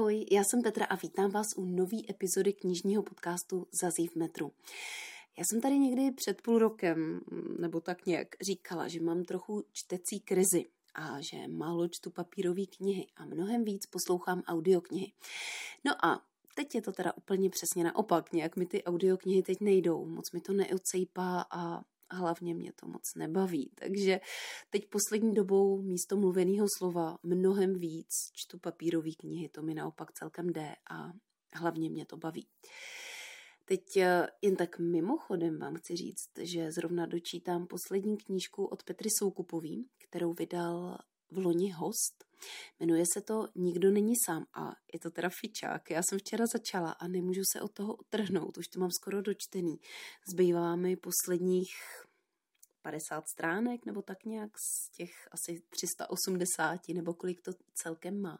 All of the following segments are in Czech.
Ahoj, já jsem Petra a vítám vás u nové epizody knižního podcastu Zazí v metru. Já jsem tady někdy před půl rokem, nebo tak nějak, říkala, že mám trochu čtecí krizi a že málo čtu papírové knihy a mnohem víc poslouchám audioknihy. No a teď je to teda úplně přesně naopak. Nějak mi ty audioknihy teď nejdou, moc mi to neocejpá a hlavně mě to moc nebaví. Takže teď poslední dobou místo mluveného slova mnohem víc čtu papírové knihy, to mi naopak celkem jde a hlavně mě to baví. Teď eh, jen tak mimochodem vám chci říct, že zrovna dočítám poslední knížku od Petry Soukupový, kterou vydal v loni host. Jmenuje se to Nikdo není sám a je to teda fičák. Já jsem včera začala a nemůžu se od toho utrhnout, už to mám skoro dočtený. Zbývá mi posledních 50 stránek nebo tak nějak z těch asi 380 nebo kolik to celkem má.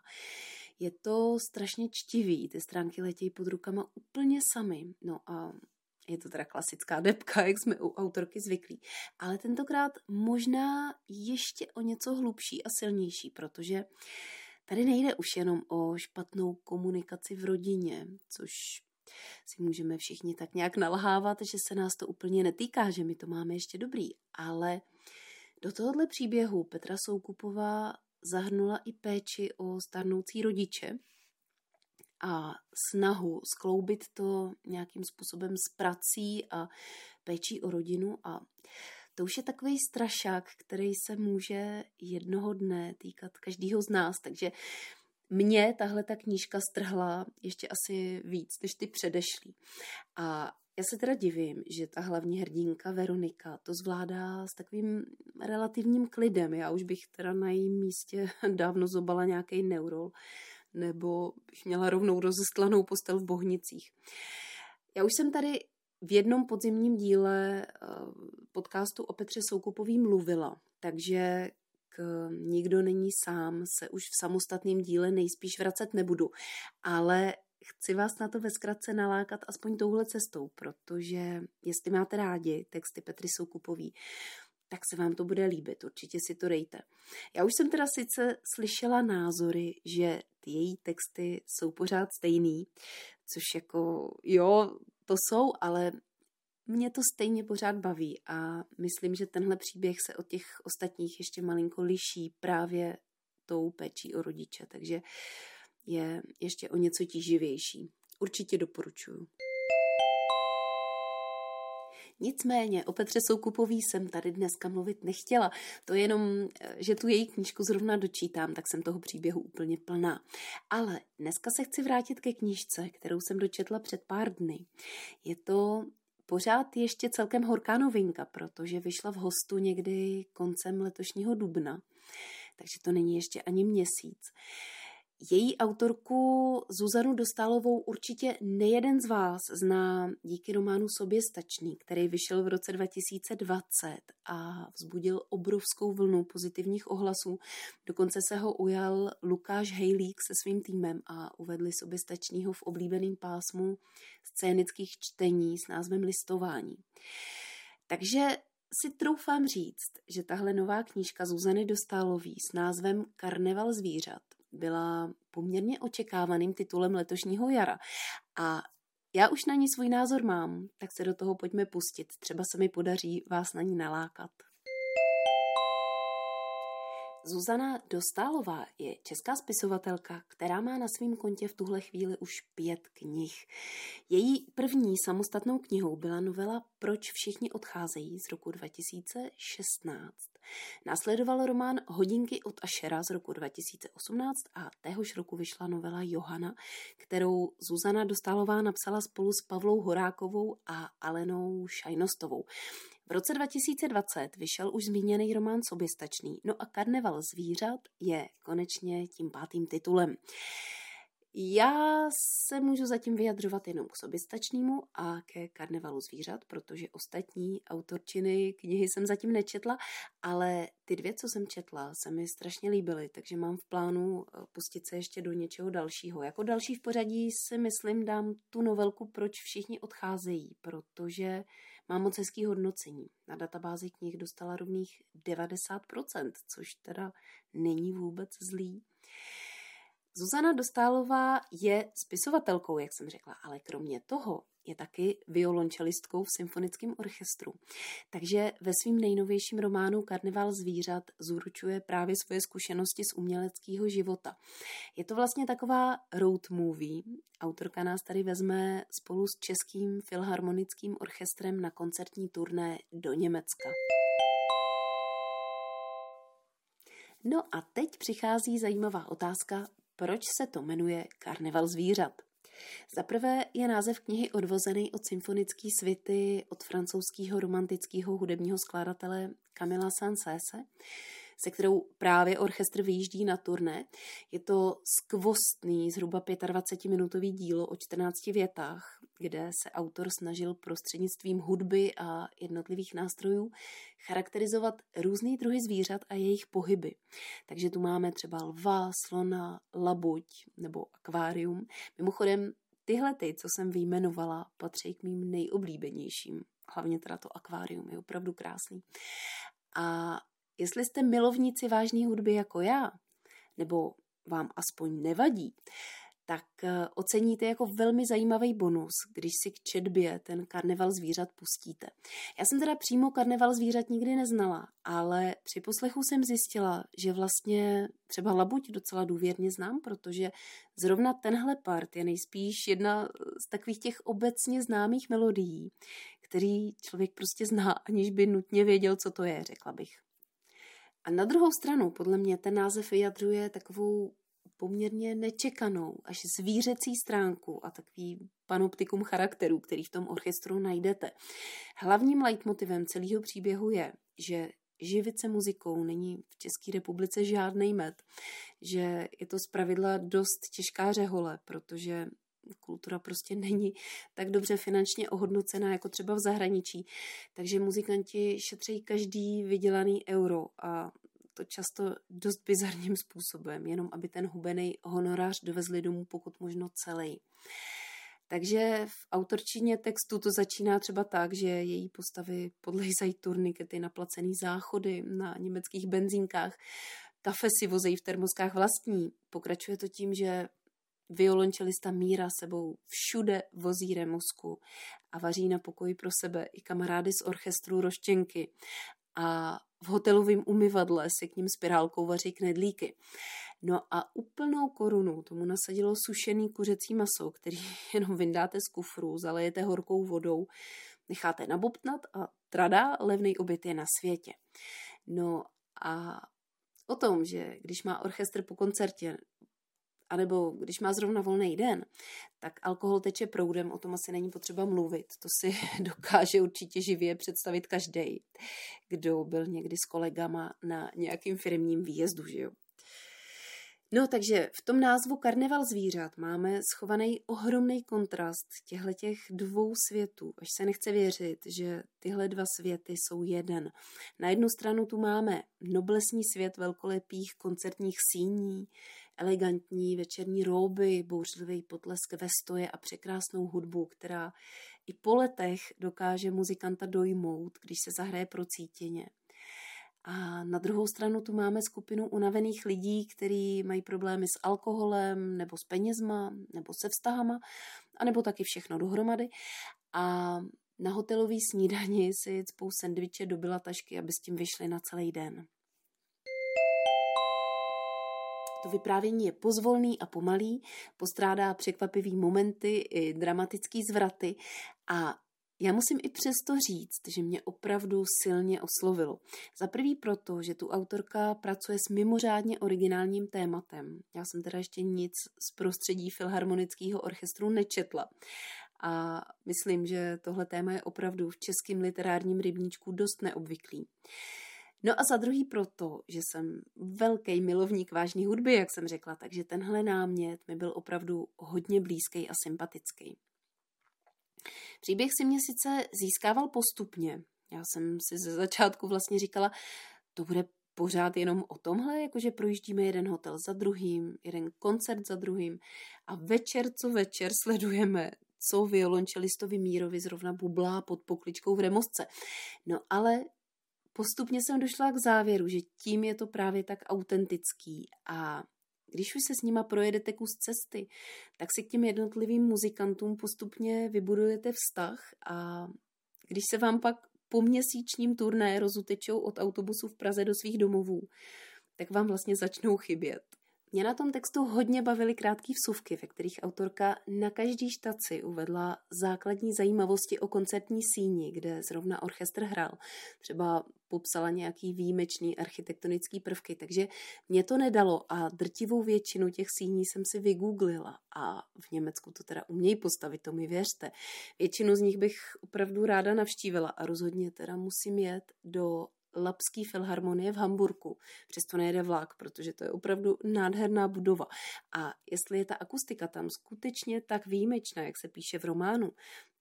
Je to strašně čtivý, ty stránky letějí pod rukama úplně sami. No a je to teda klasická depka, jak jsme u autorky zvyklí. Ale tentokrát možná ještě o něco hlubší a silnější, protože tady nejde už jenom o špatnou komunikaci v rodině, což si můžeme všichni tak nějak nalhávat, že se nás to úplně netýká, že my to máme ještě dobrý. Ale do tohohle příběhu Petra Soukupová zahrnula i péči o starnoucí rodiče a snahu skloubit to nějakým způsobem s prací a péčí o rodinu a to už je takový strašák, který se může jednoho dne týkat každého z nás, takže mě tahle ta knížka strhla ještě asi víc než ty předešlý. A já se teda divím, že ta hlavní hrdinka Veronika to zvládá s takovým relativním klidem. Já už bych teda na jejím místě dávno zobala nějaký neurol, nebo bych měla rovnou rozestlanou postel v Bohnicích. Já už jsem tady v jednom podzimním díle eh, podcastu o Petře Soukupový mluvila, takže Nikdo není sám se už v samostatném díle nejspíš vracet nebudu, ale chci vás na to ve zkratce nalákat aspoň touhle cestou, protože jestli máte rádi texty Petry Soukupový, tak se vám to bude líbit, určitě si to dejte. Já už jsem teda sice slyšela názory, že ty její texty jsou pořád stejný, což jako jo, to jsou, ale mě to stejně pořád baví a myslím, že tenhle příběh se od těch ostatních ještě malinko liší právě tou péčí o rodiče, takže je ještě o něco tíživější. Určitě doporučuju. Nicméně o Petře Soukupový jsem tady dneska mluvit nechtěla. To je jenom, že tu její knížku zrovna dočítám, tak jsem toho příběhu úplně plná. Ale dneska se chci vrátit ke knížce, kterou jsem dočetla před pár dny. Je to pořád ještě celkem horká novinka, protože vyšla v hostu někdy koncem letošního dubna, takže to není ještě ani měsíc. Její autorku Zuzanu Dostálovou určitě nejeden z vás zná díky románu Sobě stačný, který vyšel v roce 2020 a vzbudil obrovskou vlnu pozitivních ohlasů. Dokonce se ho ujal Lukáš Hejlík se svým týmem a uvedli stačnýho v oblíbeném pásmu scénických čtení s názvem Listování. Takže si troufám říct, že tahle nová knížka Zuzany Dostálový s názvem Karneval zvířat byla poměrně očekávaným titulem letošního jara. A já už na ní svůj názor mám, tak se do toho pojďme pustit. Třeba se mi podaří vás na ní nalákat. Zuzana Dostálová je česká spisovatelka, která má na svém kontě v tuhle chvíli už pět knih. Její první samostatnou knihou byla novela Proč všichni odcházejí z roku 2016. Následoval román Hodinky od Ašera z roku 2018 a téhož roku vyšla novela Johana, kterou Zuzana Dostálová napsala spolu s Pavlou Horákovou a Alenou Šajnostovou. V roce 2020 vyšel už zmíněný román Soběstačný, no a Karneval zvířat je konečně tím pátým titulem. Já se můžu zatím vyjadřovat jenom k soběstačnému a ke karnevalu zvířat, protože ostatní autorčiny knihy jsem zatím nečetla, ale ty dvě, co jsem četla, se mi strašně líbily, takže mám v plánu eh, pustit se ještě do něčeho dalšího. Jako další v pořadí si myslím dám tu novelku Proč všichni odcházejí, protože má moc hezký hodnocení. Na databázi knih dostala rovných 90%, což teda není vůbec zlý. Zuzana Dostálová je spisovatelkou, jak jsem řekla, ale kromě toho je taky violončelistkou v symfonickém orchestru. Takže ve svým nejnovějším románu Karneval zvířat zúručuje právě svoje zkušenosti z uměleckého života. Je to vlastně taková road movie. Autorka nás tady vezme spolu s Českým filharmonickým orchestrem na koncertní turné do Německa. No a teď přichází zajímavá otázka, proč se to jmenuje Karneval zvířat. Za prvé je název knihy odvozený od symfonické svity od francouzského romantického hudebního skladatele Camila Saint-Saënse, se kterou právě orchestr vyjíždí na turné. Je to skvostný, zhruba 25-minutový dílo o 14 větách, kde se autor snažil prostřednictvím hudby a jednotlivých nástrojů charakterizovat různé druhy zvířat a jejich pohyby. Takže tu máme třeba lva, slona, labuť nebo akvárium. Mimochodem, tyhle ty, co jsem vyjmenovala, patří k mým nejoblíbenějším. Hlavně teda to akvárium je opravdu krásný. A jestli jste milovníci vážné hudby jako já, nebo vám aspoň nevadí, tak eh, oceníte jako velmi zajímavý bonus, když si k četbě ten karneval zvířat pustíte. Já jsem teda přímo karneval zvířat nikdy neznala, ale při poslechu jsem zjistila, že vlastně třeba Labuť docela důvěrně znám, protože zrovna tenhle part je nejspíš jedna z takových těch obecně známých melodií, který člověk prostě zná, aniž by nutně věděl, co to je, řekla bych. A na druhou stranu, podle mě, ten název vyjadřuje takovou poměrně nečekanou, až zvířecí stránku a takový panoptikum charakterů, který v tom orchestru najdete. Hlavním leitmotivem celého příběhu je, že živit se muzikou není v České republice žádný med, že je to zpravidla dost těžká řehole, protože kultura prostě není tak dobře finančně ohodnocená jako třeba v zahraničí. Takže muzikanti šetří každý vydělaný euro a to často dost bizarním způsobem, jenom aby ten hubený honorář dovezli domů pokud možno celý. Takže v autorčině textu to začíná třeba tak, že její postavy podlejzají turnikety na placený záchody na německých benzínkách, kafe si vozejí v termoskách vlastní. Pokračuje to tím, že violončelista Míra sebou všude vozí remusku a vaří na pokoji pro sebe i kamarády z orchestru roštěnky a v hotelovém umyvadle si k ním spirálkou vaří knedlíky. No a úplnou korunu tomu nasadilo sušený kuřecí maso, který jenom vyndáte z kufru, zalejete horkou vodou, necháte nabobtnat a trada, levný oběd je na světě. No a o tom, že když má orchestr po koncertě anebo když má zrovna volný den, tak alkohol teče proudem, o tom asi není potřeba mluvit. To si dokáže určitě živě představit každý, kdo byl někdy s kolegama na nějakým firmním výjezdu, že jo. No, takže v tom názvu Karneval zvířat máme schovaný ohromný kontrast těchto těch dvou světů. Až se nechce věřit, že tyhle dva světy jsou jeden. Na jednu stranu tu máme noblesní svět velkolepých koncertních síní, elegantní večerní rouby, bouřlivý potlesk ve stoje a překrásnou hudbu, která i po letech dokáže muzikanta dojmout, když se zahraje procítěně. A na druhou stranu tu máme skupinu unavených lidí, kteří mají problémy s alkoholem, nebo s penězma, nebo se vztahama, anebo taky všechno dohromady. A na hotelový snídani si cpou sendviče do tašky, aby s tím vyšli na celý den. To vyprávění je pozvolný a pomalý, postrádá překvapivý momenty i dramatický zvraty a já musím i přesto říct, že mě opravdu silně oslovilo. Za prvý proto, že tu autorka pracuje s mimořádně originálním tématem. Já jsem teda ještě nic z prostředí filharmonického orchestru nečetla. A myslím, že tohle téma je opravdu v českém literárním rybníčku dost neobvyklý. No a za druhý proto, že jsem velký milovník vážné hudby, jak jsem řekla, takže tenhle námět mi byl opravdu hodně blízký a sympatický. Příběh si mě sice získával postupně. Já jsem si ze začátku vlastně říkala, to bude pořád jenom o tomhle, jakože projíždíme jeden hotel za druhým, jeden koncert za druhým a večer co večer sledujeme, co violončelistovi Mírovi zrovna bublá pod pokličkou v remosce. No ale postupně jsem došla k závěru, že tím je to právě tak autentický a Když už se s nima projedete kus cesty, tak si k těm jednotlivým muzikantům postupně vybudujete vztah a když se vám pak po měsíčním turné rozutečou od autobusu v Praze do svých domovů, tak vám vlastně začnou chybět. Mě na tom textu hodně bavily krátké vsuvky, ve kterých autorka na každý štaci uvedla základní zajímavosti o koncertní síni, kde zrovna orchestr hrál. Třeba popsala nějaký výjimečný architektonický prvky, takže mě to nedalo a drtivou většinu těch síní jsem si vygooglila a v Německu to teda umějí postavit, to mi věřte. Většinu z nich bych opravdu ráda navštívila a rozhodně teda musím jet do Lapský filharmonie v Hamburku. Přesto nejede vlak, protože to je opravdu nádherná budova. A jestli je ta akustika tam skutečně tak výjimečná, jak se píše v románu,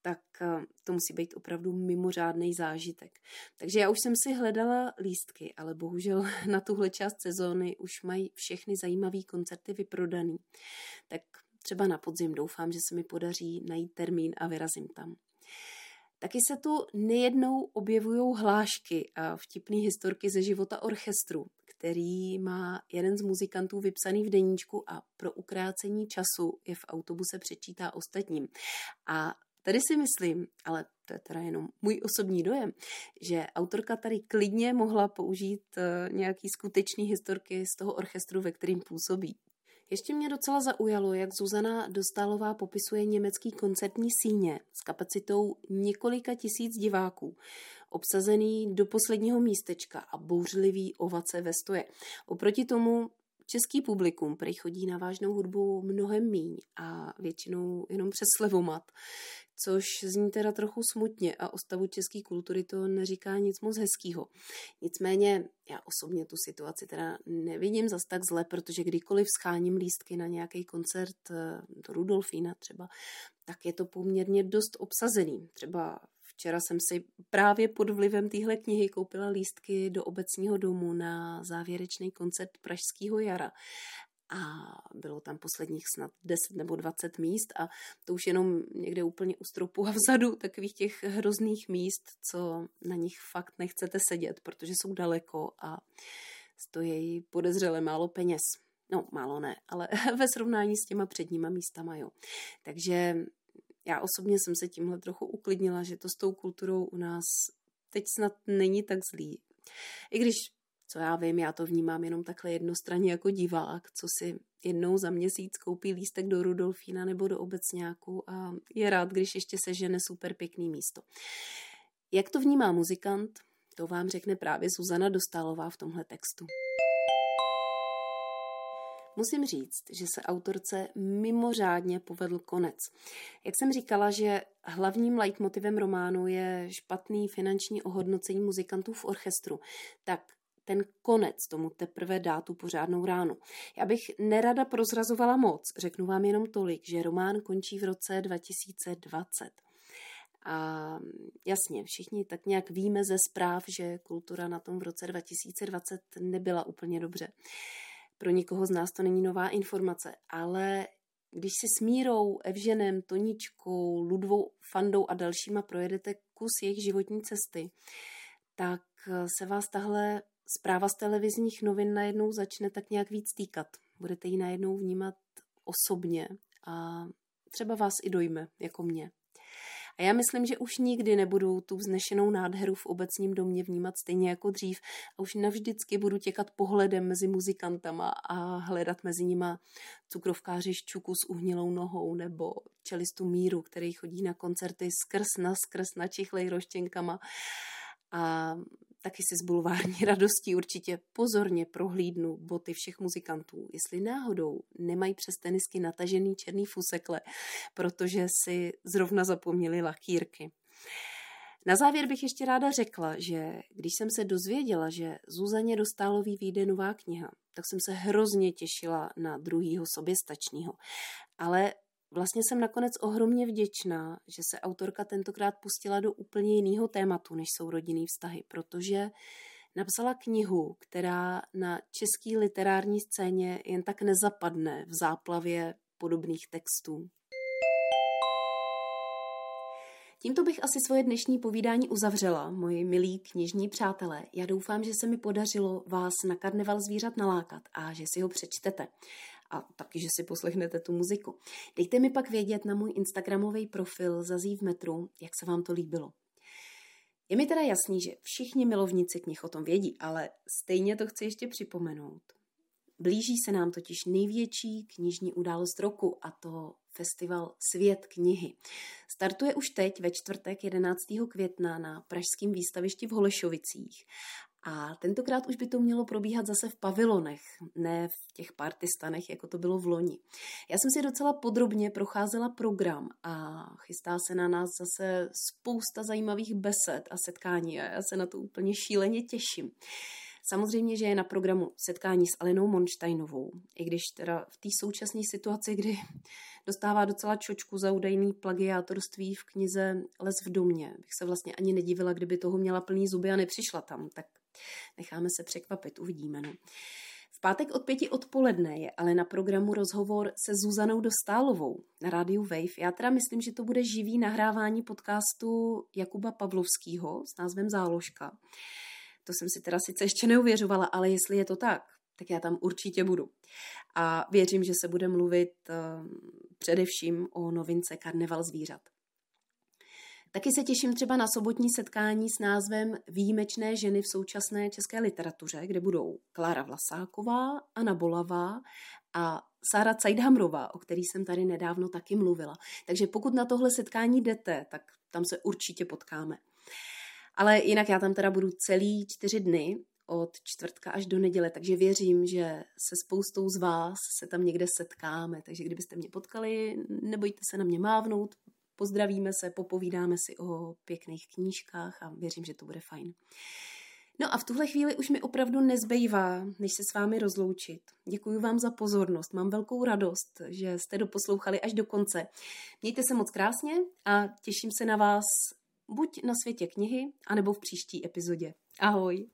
tak eh, to musí být opravdu mimořádný zážitek. Takže já už jsem si hledala lístky, ale bohužel na tuhle část sezóny už mají všechny zajímavé koncerty vyprodaný. Tak třeba na podzim doufám, že se mi podaří najít termín a vyrazím tam. Taky se tu nejednou objevují hlášky a vtipné historky ze života orchestru, který má jeden z muzikantů vypsaný v deníčku a pro ukrácení času je v autobuse přečítá ostatním. A tady si myslím, ale to je teda jenom můj osobní dojem, že autorka tady klidně mohla použít eh, nějaký skutečný historky z toho orchestru, ve kterým působí. Ještě mě docela zaujalo, jak Zuzana Dostálová popisuje německý koncertní síně s kapacitou několika tisíc diváků, obsazený do posledního místečka a bouřlivý ovace ve stoje. Oproti tomu český publikum prý chodí na vážnou hudbu mnohem míň a většinou jenom přes slevomat což zní teda trochu smutně a o stavu české kultury to neříká nic moc hezkého. Nicméně já osobně tu situaci teda nevidím zas tak zle, protože kdykoliv scháním lístky na nějaký koncert eh, do Rudolfína třeba, tak je to poměrně dost obsazený. Třeba Včera jsem si právě pod vlivem téhle knihy koupila lístky do obecního domu na závěrečný koncert Pražského jara a bylo tam posledních snad 10 nebo 20 míst a to už jenom někde úplně u stropu a vzadu takových těch hrozných míst, co na nich fakt nechcete sedět, protože jsou daleko a stojí podezřele málo peněz. No, málo ne, ale ve srovnání s těma předníma místama, jo. Takže já osobně jsem se tímhle trochu uklidnila, že to s tou kulturou u nás teď snad není tak zlý. I když co já vím, já to vnímám jenom takhle jednostranně jako divák, co si jednou za měsíc koupí lístek do Rudolfína nebo do obecňáku a je rád, když ještě sežene super pěkný místo. Jak to vnímá muzikant, to vám řekne právě Zuzana Dostálová v tomhle textu. Musím říct, že se autorce mimořádně povedl konec. Jak jsem říkala, že hlavním leitmotivem románu je špatný finanční ohodnocení muzikantů v orchestru, tak ten konec tomu teprve dá tu pořádnou ránu. Já bych nerada prozrazovala moc, řeknu vám jenom tolik, že román končí v roce 2020. A jasně, všichni tak nějak víme ze zpráv, že kultura na tom v roce 2020 nebyla úplně dobře. Pro nikoho z nás to není nová informace, ale když si s Mírou, Evženem, Toničkou, Ludvou, Fandou a dalšíma projedete kus jejich životní cesty, tak se vás tahle zpráva z televizních novin najednou začne tak nějak víc týkat. Budete ji najednou vnímat osobně a třeba vás i dojme, jako mě. A já myslím, že už nikdy nebudu tu vznešenou nádheru v obecním domě vnímat stejně jako dřív a už navždycky budu těkat pohledem mezi muzikantama a hledat mezi nima cukrovkáři ščuku s uhnilou nohou nebo čelistu míru, který chodí na koncerty skrz na skrz na čichlej roštěnkama. A taky si z bulvární radostí určitě pozorně prohlídnu boty všech muzikantů, jestli náhodou nemají přes tenisky natažený černý fusekle, protože si zrovna zapomněli lakírky. Na závěr bych ještě ráda řekla, že když jsem se dozvěděla, že Zuzaně Dostálový vyjde nová kniha, tak jsem se hrozně těšila na druhýho soběstačního. Ale Vlastně jsem nakonec ohromně vděčná, že se autorka tentokrát pustila do úplně jiného tématu, než jsou rodinný vztahy, protože napsala knihu, která na české literární scéně jen tak nezapadne v záplavě podobných textů. Tímto bych asi svoje dnešní povídání uzavřela, moji milí knižní přátelé. Já doufám, že se mi podařilo vás na karneval zvířat nalákat a že si ho přečtete. A taky, že si poslechnete tu muziku. Dejte mi pak vědět na můj Instagramový profil Zazí v metru, jak se vám to líbilo. Je mi teda jasný, že všichni milovníci knih o tom vědí, ale stejně to chci ještě připomenout. Blíží se nám totiž největší knižní událost roku a to festival Svět knihy. Startuje už teď ve čtvrtek 11. května na Pražském výstavišti v Holešovicích a tentokrát už by to mělo probíhat zase v pavilonech, ne v těch partistanech, jako to bylo v loni. Já jsem si docela podrobně procházela program a chystá se na nás zase spousta zajímavých besed a setkání a já se na to úplně šíleně těším. Samozřejmě, že je na programu setkání s Alenou Monštajnovou, i když teda v té současné situaci, kdy dostává docela čočku za údajný plagiátorství v knize Les v domě, bych se vlastně ani nedivila, kdyby toho měla plný zuby a nepřišla tam, tak necháme se překvapit, uvidíme. No. V pátek od pěti odpoledne je ale na programu rozhovor se Zuzanou Dostálovou na rádiu Wave. Já teda myslím, že to bude živý nahrávání podcastu Jakuba Pavlovského s názvem Záložka. To jsem si teda sice ještě neuvěřovala, ale jestli je to tak, tak já tam určitě budu. A věřím, že se bude mluvit uh, především o novince Karneval zvířat. Taky se těším třeba na sobotní setkání s názvem Výjimečné ženy v současné české literatuře, kde budou Klára Vlasáková, Anna Bolavá a Sára Cajdhamrová, o který jsem tady nedávno taky mluvila. Takže pokud na tohle setkání jdete, tak tam se určitě potkáme. Ale jinak já tam teda budu celý čtyři dny od čtvrtka až do neděle, takže věřím, že se spoustou z vás se tam někde setkáme, takže kdybyste mě potkali, nebojte se na mě mávnout, pozdravíme se, popovídáme si o pěkných knížkách a věřím, že to bude fajn. No a v tuhle chvíli už mi opravdu nezbývá, než se s vámi rozloučit. Děkuji vám za pozornost, mám velkou radost, že jste doposlouchali až do konce. Mějte se moc krásně a těším se na vás buď na světě knihy, anebo v příští epizodě. Ahoj!